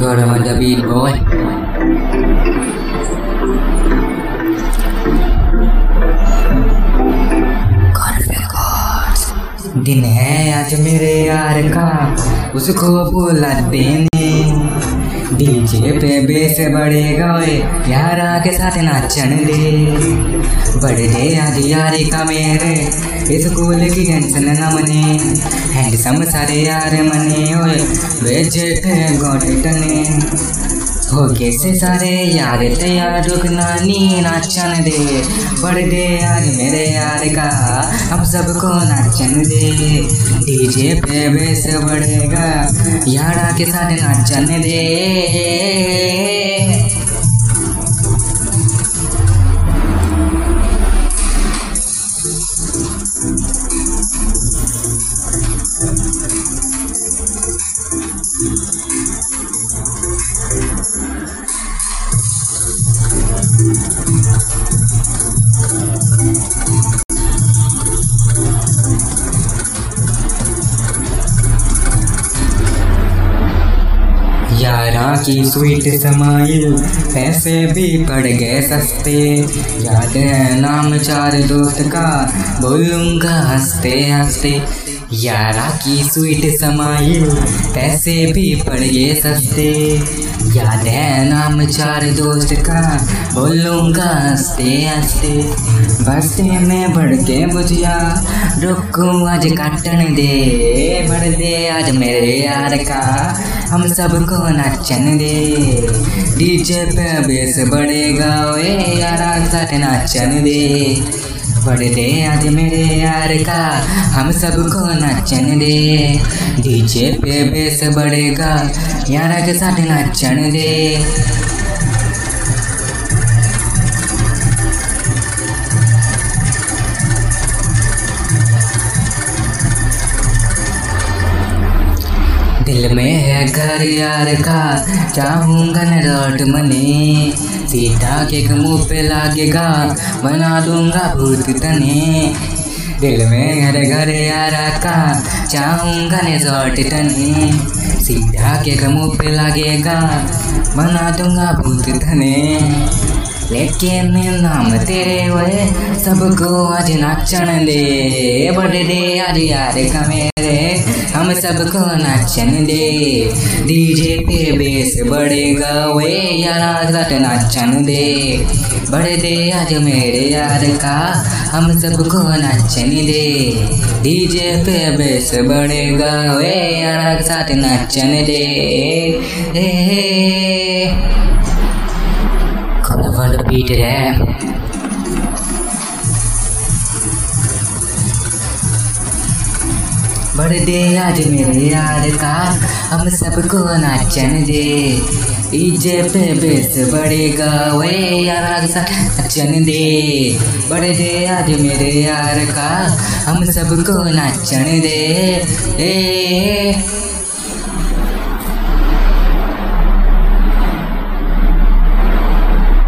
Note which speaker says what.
Speaker 1: I'm on the beat, boy. दिन है आज मेरे यार का उसको बोला देने डीजे पे बेस बड़े ओए यारा के साथ नाचन दे। बड़े दे आदि यारी का मेरे स्कूल की टेंशन न मने। हैंडसम सारे यार मने ओए बेचे पे गोटे टने। हो कैसे सारे यार, तैयार रुकना नी नाचन दे। बढ़ दे यार मेरे यार का हम सबको नाचन दे। डीजे पे बेस बढ़ेगा, यारा के साथ नाचन दे। की स्वीट समाइल पैसे भी पड़ गए सस्ते। याद है नाम चार दोस्त का, बोलूँगा हँसते हँसते। यारा की स्वीट समाइल पैसे भी पड़ गए सस्ते। याद है नाम चार दोस्त का, बोलूँगा हँसते हँसते। बस्ते में बढ़ के बुझिया, रुको आज काटन दे बढ़ दे आज मेरे यार का। हम सबको नाचन दे। डीजे पे बेस बढ़ेगा, ओए यारा साथ नाचन दे। दे आज मेरे यार का हम सबको नाचन दे। डीजे पे बेस बढ़ेगा, यार के साथ नाचन दे। दिल में है घर यार का, चाहूँगा न मने। सीधा केक मुँह पे लागेगा, बना दूँगा भूत तने। दिल में घर घर यारा का, चाहूँगा न लौट तने। सीधा के मुँह पे लागेगा, बना दूँगा भूत तने। लेकिन नाम तेरे हुए सबको आज नाचन दे। बड़े दे आज यार का मेरे। हम सबको नाचन दे डीजे पे बेस बढ़ेगा वे यारा नाचन दे बढ़े दे आज मेरे यार का, हम सबको नाचन दे डीजे पे बेस बढ़ेगा वे यारा साथ नाचन दे हे हे the beat है? बढ़ दे आज मेरे यार का, हम सबको नाचन दे ईजे पे बेस बढ़ेगा वे यार नाचन दे। बड़े दे आज मेरे यार का, हम सबको नाचन दे। ए